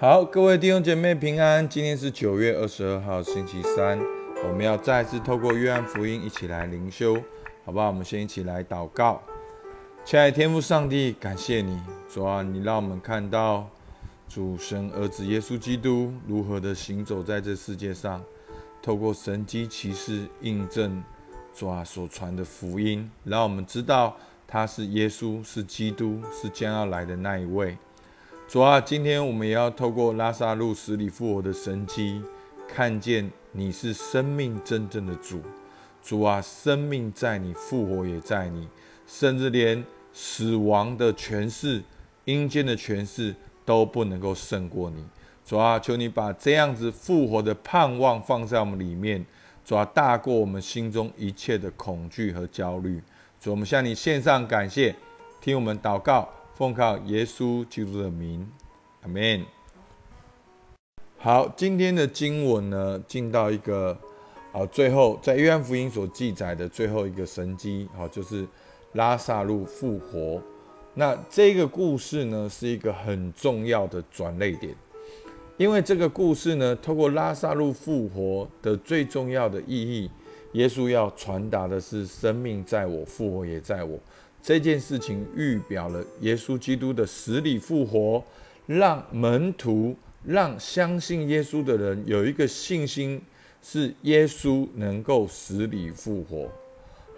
好，各位弟兄姐妹平安。今天是九月二十二号，星期三，我们要再次透过约翰福音一起来灵修，好不好？我们先一起来祷告。亲爱的天父上帝，感谢你，主啊，你让我们看到主神儿子耶稣基督如何的行走在这世界上，透过神机骑士印证主啊所传的福音，让我们知道他是耶稣，是基督，是将要来的那一位。主啊，今天我们也要透过拉萨路死里复活的神迹，看见你是生命真正的主。主啊，生命在你，复活也在你，甚至连死亡的权势、阴间的权势都不能够胜过你。主啊，求你把这样子复活的盼望放在我们里面，主啊，大过我们心中一切的恐惧和焦虑。主，我们向你献上感谢，听我们祷告。奉靠耶稣基督的名，阿门。好，今天的经文呢，进到一个啊，最后在约翰福音所记载的最后一个神迹，好，就是拉萨路复活。那这个故事呢，是一个很重要的转泪点，因为这个故事呢，透过拉萨路复活的最重要的意义，耶稣要传达的是生命在我，复活也在我。这件事情预表了耶稣基督的死里复活，让门徒、让相信耶稣的人有一个信心，是耶稣能够死里复活。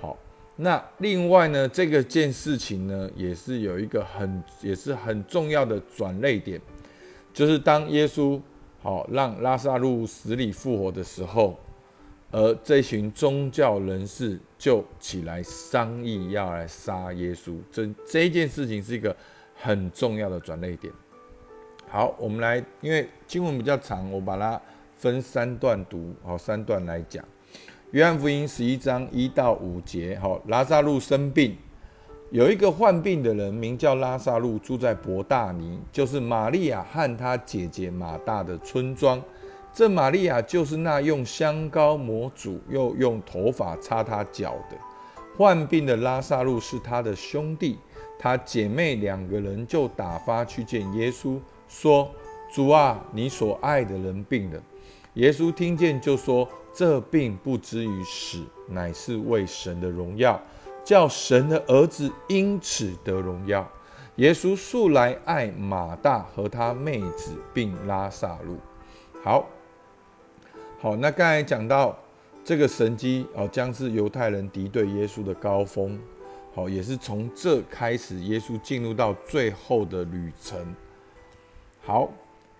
好，那另外呢，这个件事情呢，也是有一个很也是很重要的转泪点，就是当耶稣好让拉萨路死里复活的时候。而这群宗教人士就起来商议要来杀耶稣，这这件事情是一个很重要的转捩点。好，我们来，因为经文比较长，我把它分三段读，好，三段来讲。约翰福音十一章一到五节，好，拉萨路生病，有一个患病的人名叫拉萨路，住在伯大尼，就是玛利亚和他姐姐马大的村庄。这玛利亚就是那用香膏抹主，又用头发擦他脚的。患病的拉萨路是他的兄弟，他姐妹两个人就打发去见耶稣，说：“主啊，你所爱的人病了。”耶稣听见就说：“这病不至于死，乃是为神的荣耀，叫神的儿子因此得荣耀。”耶稣素来爱马大和他妹子，并拉萨路。好。好，那刚才讲到这个神机哦，将是犹太人敌对耶稣的高峰。好，也是从这开始，耶稣进入到最后的旅程。好，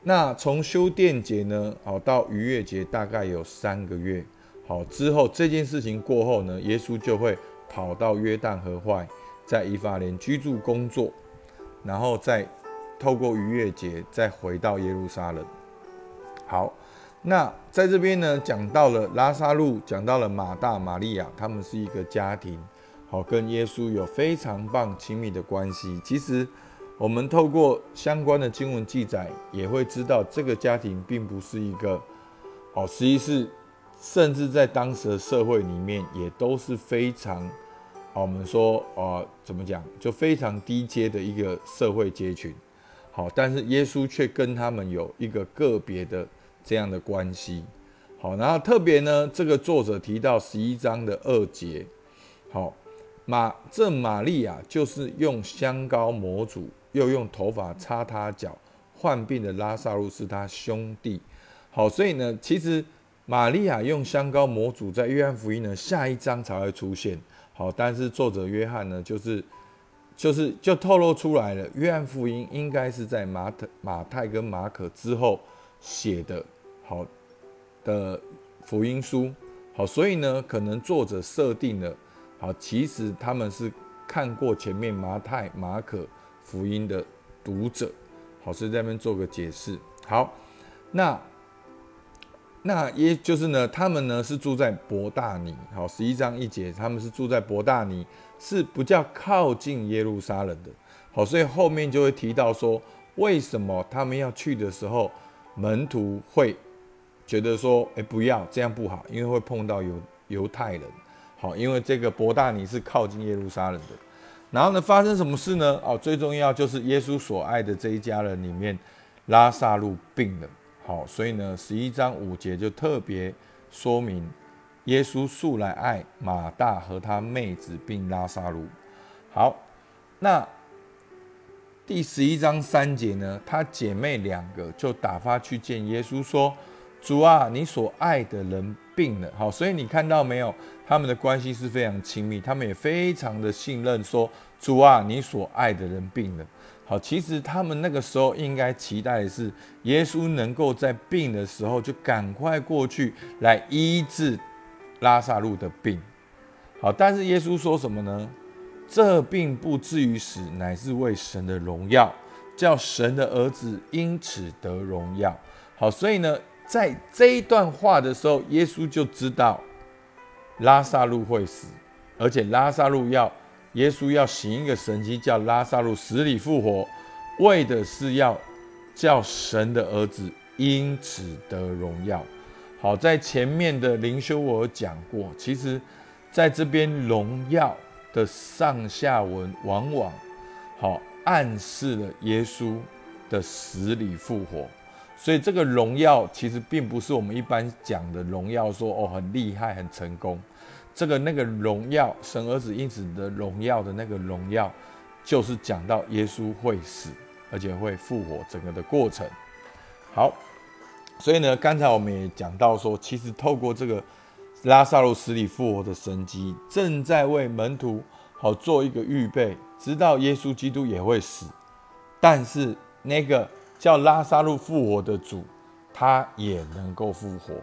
那从修殿节呢，好到逾越节大概有三个月。好，之后这件事情过后呢，耶稣就会跑到约旦河外，在以法莲居住工作，然后再透过逾越节再回到耶路撒冷。好。那在这边呢，讲到了拉萨路，讲到了马大、玛利亚，他们是一个家庭，好，跟耶稣有非常棒亲密的关系。其实，我们透过相关的经文记载，也会知道这个家庭并不是一个，哦，实际是，甚至在当时的社会里面，也都是非常，哦，我们说，哦，怎么讲，就非常低阶的一个社会阶群，好，但是耶稣却跟他们有一个个别的。这样的关系，好，然后特别呢，这个作者提到十一章的二节，好，马这玛利亚就是用香膏抹主，又用头发擦他脚，患病的拉萨路是他兄弟，好，所以呢，其实玛利亚用香膏抹主，在约翰福音呢下一章才会出现，好，但是作者约翰呢，就是就是就透露出来了，约翰福音应该是在马特、马太跟马可之后。写的。好的福音书，好，所以呢，可能作者设定了好，其实他们是看过前面马太、马可福音的读者，好，所以在那边做个解释。好，那那也就是呢，他们呢是住在博大尼，好，十一章一节，他们是住在博大尼，是比较靠近耶路撒冷的，好，所以后面就会提到说，为什么他们要去的时候。门徒会觉得说：“哎，不要这样不好，因为会碰到犹犹太人。好，因为这个伯大尼是靠近耶路撒冷的。然后呢，发生什么事呢？哦，最重要就是耶稣所爱的这一家人里面，拉萨路病了。好，所以呢，十一章五节就特别说明，耶稣素来爱马大和他妹子并拉萨路。好，那第十一章三节呢，他姐妹两个就打发去见耶稣说。主啊，你所爱的人病了，好，所以你看到没有？他们的关系是非常亲密，他们也非常的信任。说主啊，你所爱的人病了，好，其实他们那个时候应该期待的是耶稣能够在病的时候就赶快过去来医治拉萨路的病，好，但是耶稣说什么呢？这病不至于死，乃是为神的荣耀，叫神的儿子因此得荣耀。好，所以呢。在这一段话的时候，耶稣就知道拉萨路会死，而且拉萨路要耶稣要行一个神迹，叫拉萨路死里复活，为的是要叫神的儿子因此得荣耀。好，在前面的灵修我有讲过，其实在这边荣耀的上下文，往往好暗示了耶稣的死里复活。所以这个荣耀其实并不是我们一般讲的荣耀，说哦很厉害、很成功。这个那个荣耀，神儿子因此的荣耀的那个荣耀，就是讲到耶稣会死，而且会复活整个的过程。好，所以呢，刚才我们也讲到说，其实透过这个拉萨路死里复活的神迹，正在为门徒好做一个预备，知道耶稣基督也会死，但是那个。叫拉萨路复活的主，他也能够复活，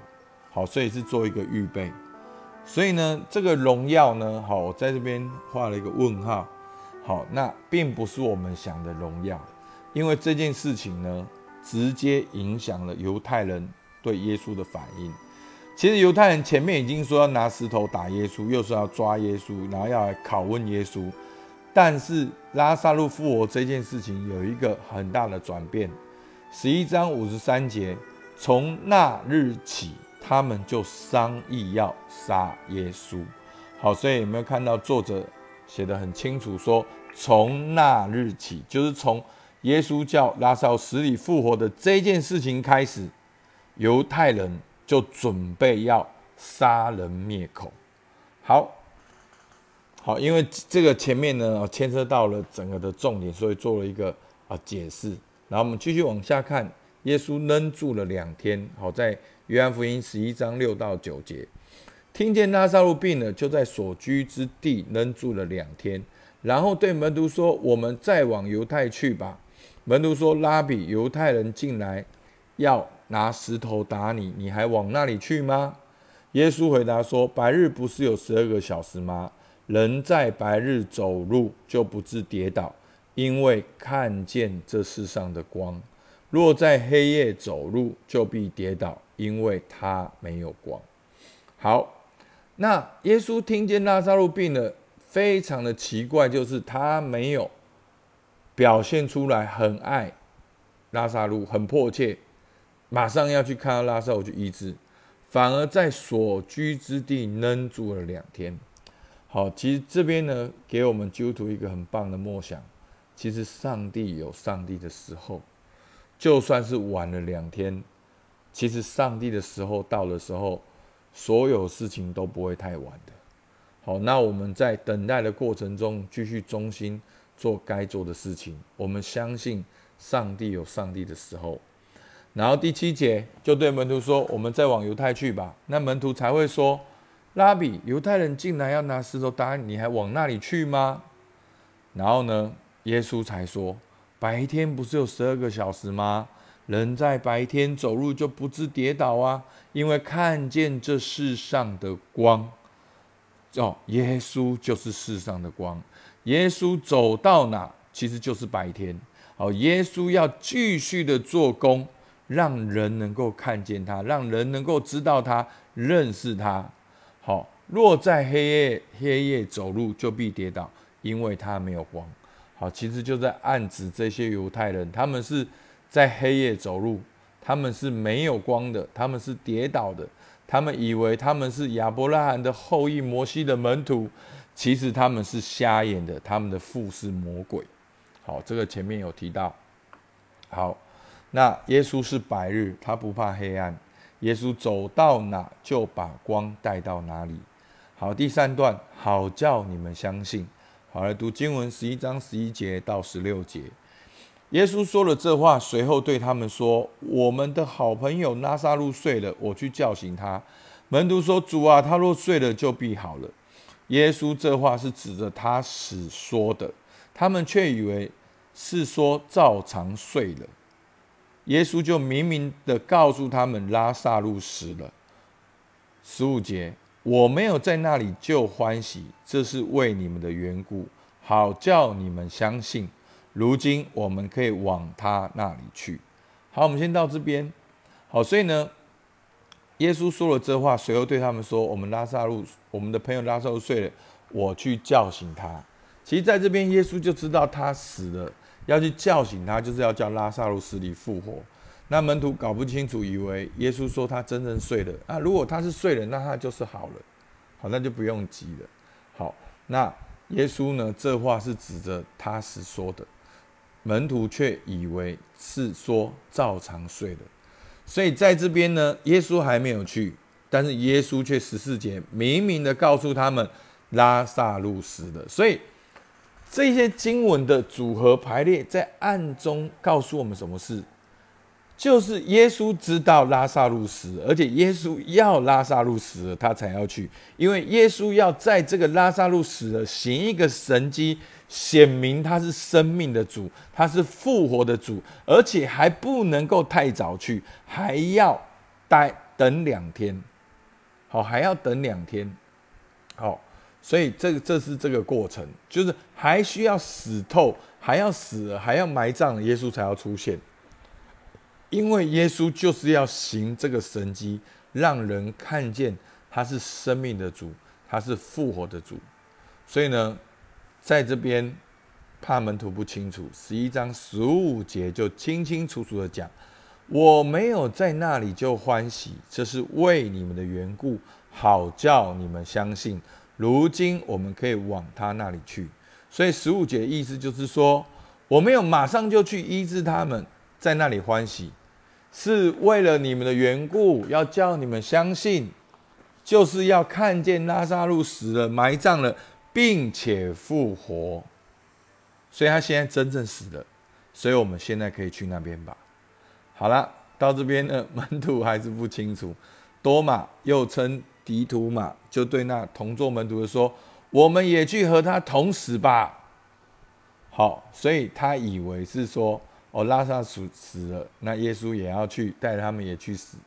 好，所以是做一个预备。所以呢，这个荣耀呢，好，我在这边画了一个问号。好，那并不是我们想的荣耀，因为这件事情呢，直接影响了犹太人对耶稣的反应。其实犹太人前面已经说要拿石头打耶稣，又说要抓耶稣，然后要来拷问耶稣。但是拉萨路复活这件事情有一个很大的转变。十一章五十三节，从那日起，他们就商议要杀耶稣。好，所以有没有看到作者写的很清楚，说从那日起，就是从耶稣叫拉萨路死里复活的这件事情开始，犹太人就准备要杀人灭口。好，好，因为这个前面呢牵涉到了整个的重点，所以做了一个啊解释。然后我们继续往下看，耶稣愣住了两天。好，在约翰福音十一章六到九节，听见拉萨路病了，就在所居之地愣住了两天。然后对门徒说：“我们再往犹太去吧。”门徒说：“拉比，犹太人进来要拿石头打你，你还往那里去吗？”耶稣回答说：“白日不是有十二个小时吗？人在白日走路就不致跌倒。”因为看见这世上的光，若在黑夜走路，就必跌倒，因为他没有光。好，那耶稣听见拉萨路病了，非常的奇怪，就是他没有表现出来很爱拉萨路，很迫切，马上要去看到拉萨路去医治，反而在所居之地愣住了两天。好，其实这边呢，给我们基督徒一个很棒的默想。其实上帝有上帝的时候，就算是晚了两天，其实上帝的时候到的时候，所有事情都不会太晚的。好，那我们在等待的过程中，继续忠心做该做的事情。我们相信上帝有上帝的时候。然后第七节就对门徒说：“我们再往犹太去吧。”那门徒才会说：“拉比，犹太人进来要拿石头打你你，还往那里去吗？”然后呢？耶稣才说：“白天不是有十二个小时吗？人在白天走路就不致跌倒啊，因为看见这世上的光。哦，耶稣就是世上的光。耶稣走到哪，其实就是白天。好，耶稣要继续的做工，让人能够看见他，让人能够知道他，认识他。好，若在黑夜黑夜走路，就必跌倒，因为他没有光。”好，其实就在暗指这些犹太人，他们是在黑夜走路，他们是没有光的，他们是跌倒的，他们以为他们是亚伯拉罕的后裔，摩西的门徒，其实他们是瞎眼的，他们的父是魔鬼。好，这个前面有提到。好，那耶稣是白日，他不怕黑暗。耶稣走到哪就把光带到哪里。好，第三段，好叫你们相信。好，来读经文十一章十一节到十六节。耶稣说了这话，随后对他们说：“我们的好朋友拉萨路睡了，我去叫醒他。”门徒说：“主啊，他若睡了，就必好了。”耶稣这话是指着他死说的，他们却以为是说照常睡了。耶稣就明明的告诉他们，拉萨路死了。十五节，我没有在那里就欢喜，这是为你们的缘故，好叫你们相信。如今我们可以往他那里去。好，我们先到这边。好，所以呢，耶稣说了这话，随后对他们说：“我们拉萨路，我们的朋友拉萨路睡了，我去叫醒他。”其实，在这边，耶稣就知道他死了。要去叫醒他，就是要叫拉萨路死里复活。那门徒搞不清楚，以为耶稣说他真正睡了啊。如果他是睡了，那他就是好了，好，那就不用急了。好，那耶稣呢？这话是指着他是说的，门徒却以为是说照常睡了。所以在这边呢，耶稣还没有去，但是耶稣却十四节明明的告诉他们拉萨路死了。所以。这些经文的组合排列，在暗中告诉我们什么事？就是耶稣知道拉萨路死，而且耶稣要拉萨路死了，他才要去，因为耶稣要在这个拉萨路死了行一个神迹，显明他是生命的主，他是复活的主，而且还不能够太早去，还要待等两天。好，还要等两天。好。所以，这这是这个过程，就是还需要死透，还要死，还要埋葬，耶稣才要出现。因为耶稣就是要行这个神迹，让人看见他是生命的主，他是复活的主。所以呢，在这边怕门徒不清楚，十一章十五节就清清楚楚的讲：我没有在那里就欢喜，这是为你们的缘故，好叫你们相信。如今我们可以往他那里去，所以十五节意思就是说，我没有马上就去医治他们，在那里欢喜，是为了你们的缘故，要叫你们相信，就是要看见拉萨路死了、埋葬了，并且复活，所以他现在真正死了，所以我们现在可以去那边吧。好了，到这边呢，门徒还是不清楚，多马又称。迪图马就对那同座门徒的说：“我们也去和他同死吧。”好，所以他以为是说：“哦，拉萨死死了，那耶稣也要去带他们也去死。”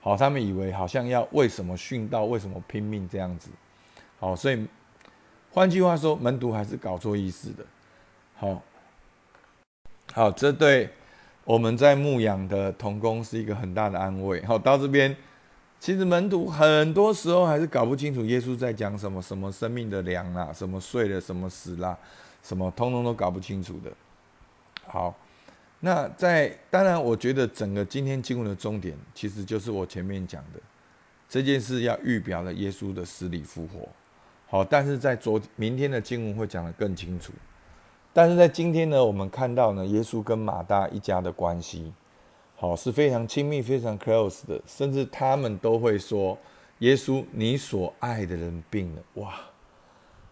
好，他们以为好像要为什么殉道，为什么拼命这样子。好，所以换句话说，门徒还是搞错意思的。好，好，这对我们在牧养的童工是一个很大的安慰。好，到这边。其实门徒很多时候还是搞不清楚耶稣在讲什么，什么生命的粮啦，什么睡了，什么死啦，什么通通都搞不清楚的。好，那在当然，我觉得整个今天经文的重点，其实就是我前面讲的这件事，要预表了耶稣的死里复活。好，但是在昨明天的经文会讲得更清楚。但是在今天呢，我们看到呢，耶稣跟马大一家的关系。好，是非常亲密、非常 close 的，甚至他们都会说：“耶稣，你所爱的人病了。”哇，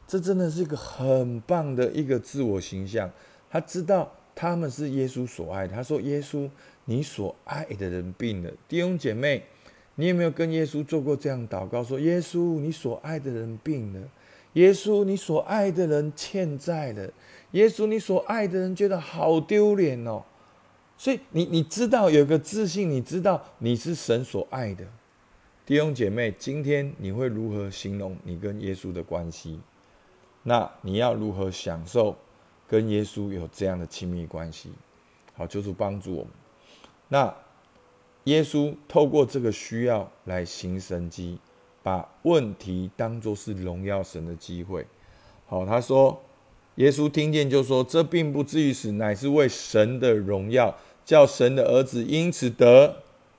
这真的是一个很棒的一个自我形象。他知道他们是耶稣所爱。他说：“耶稣，你所爱的人病了。”弟兄姐妹，你有没有跟耶稣做过这样祷告？说：“耶稣，你所爱的人病了。耶稣，你所爱的人欠债了。耶稣，你所爱的人觉得好丢脸哦。”所以你你知道有个自信，你知道你是神所爱的弟兄姐妹。今天你会如何形容你跟耶稣的关系？那你要如何享受跟耶稣有这样的亲密关系？好，求主帮助我们。那耶稣透过这个需要来行神迹，把问题当作是荣耀神的机会。好，他说。耶稣听见就说：“这并不至于死，乃是为神的荣耀，叫神的儿子因此得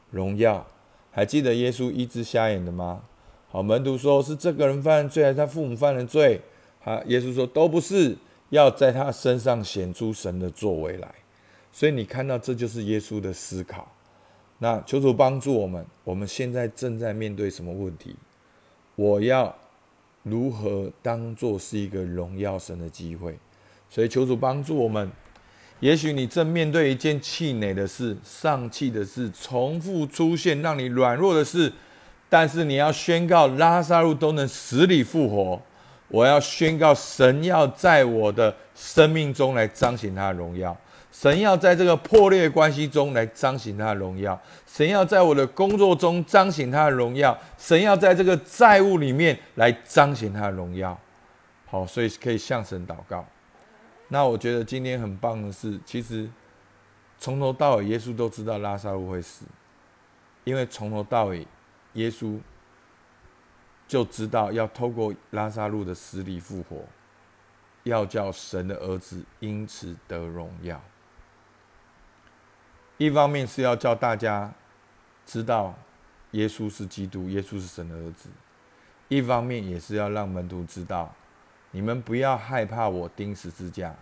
荣耀。”还记得耶稣医治瞎眼的吗？好，门徒说：“是这个人犯了罪，还是他父母犯了罪？”好，耶稣说：“都不是，要在他身上显出神的作为来。”所以你看到这就是耶稣的思考。那求主帮助我们，我们现在正在面对什么问题？我要如何当做是一个荣耀神的机会？所以求主帮助我们。也许你正面对一件气馁的事、丧气的事、重复出现让你软弱的事，但是你要宣告拉萨路都能死里复活。我要宣告神要在我的生命中来彰显他的荣耀。神要在这个破裂关系中来彰显他的荣耀，神要在我的工作中彰显他的荣耀，神要在这个债务里面来彰显他的荣耀。好，所以可以向神祷告。那我觉得今天很棒的是，其实从头到尾耶稣都知道拉萨路会死，因为从头到尾耶稣就知道要透过拉萨路的死里复活，要叫神的儿子因此得荣耀。一方面是要叫大家知道耶稣是基督，耶稣是神的儿子；一方面也是要让门徒知道，你们不要害怕我钉十字架，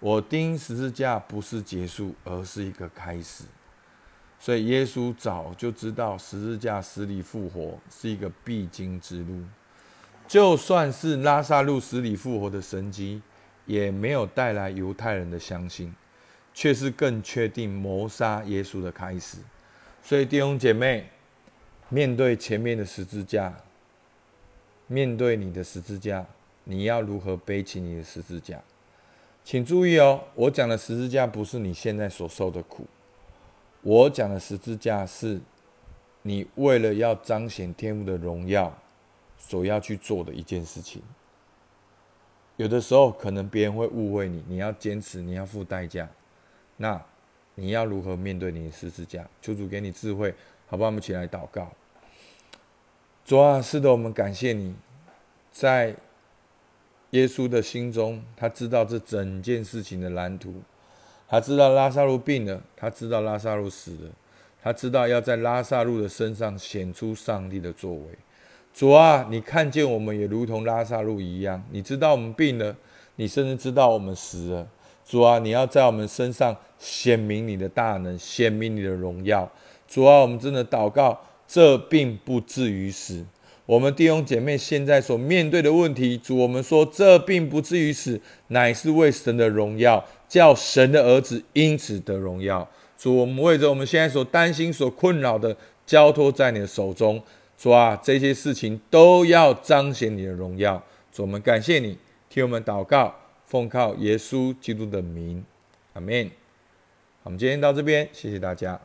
我钉十字架不是结束，而是一个开始。所以耶稣早就知道十字架死里复活是一个必经之路，就算是拉萨路死里复活的神迹，也没有带来犹太人的相信。却是更确定谋杀耶稣的开始，所以弟兄姐妹，面对前面的十字架，面对你的十字架，你要如何背起你的十字架？请注意哦，我讲的十字架不是你现在所受的苦，我讲的十字架是你为了要彰显天父的荣耀所要去做的一件事情。有的时候可能别人会误会你，你要坚持，你要付代价。那你要如何面对你的十字架？求主给你智慧，好不好？我们起来祷告。主啊，是的，我们感谢你，在耶稣的心中，他知道这整件事情的蓝图，他知道拉萨路病了，他知道拉萨路死了，他知道要在拉萨路的身上显出上帝的作为。主啊，你看见我们也如同拉萨路一样，你知道我们病了，你甚至知道我们死了。主啊，你要在我们身上显明你的大能，显明你的荣耀。主啊，我们真的祷告，这并不至于死。我们弟兄姐妹现在所面对的问题，主，我们说这并不至于死，乃是为神的荣耀，叫神的儿子因此得荣耀。主，我们为着我们现在所担心、所困扰的，交托在你的手中。主啊，这些事情都要彰显你的荣耀。主，我们感谢你，替我们祷告。奉靠耶稣基督的名，阿门。我们今天到这边，谢谢大家。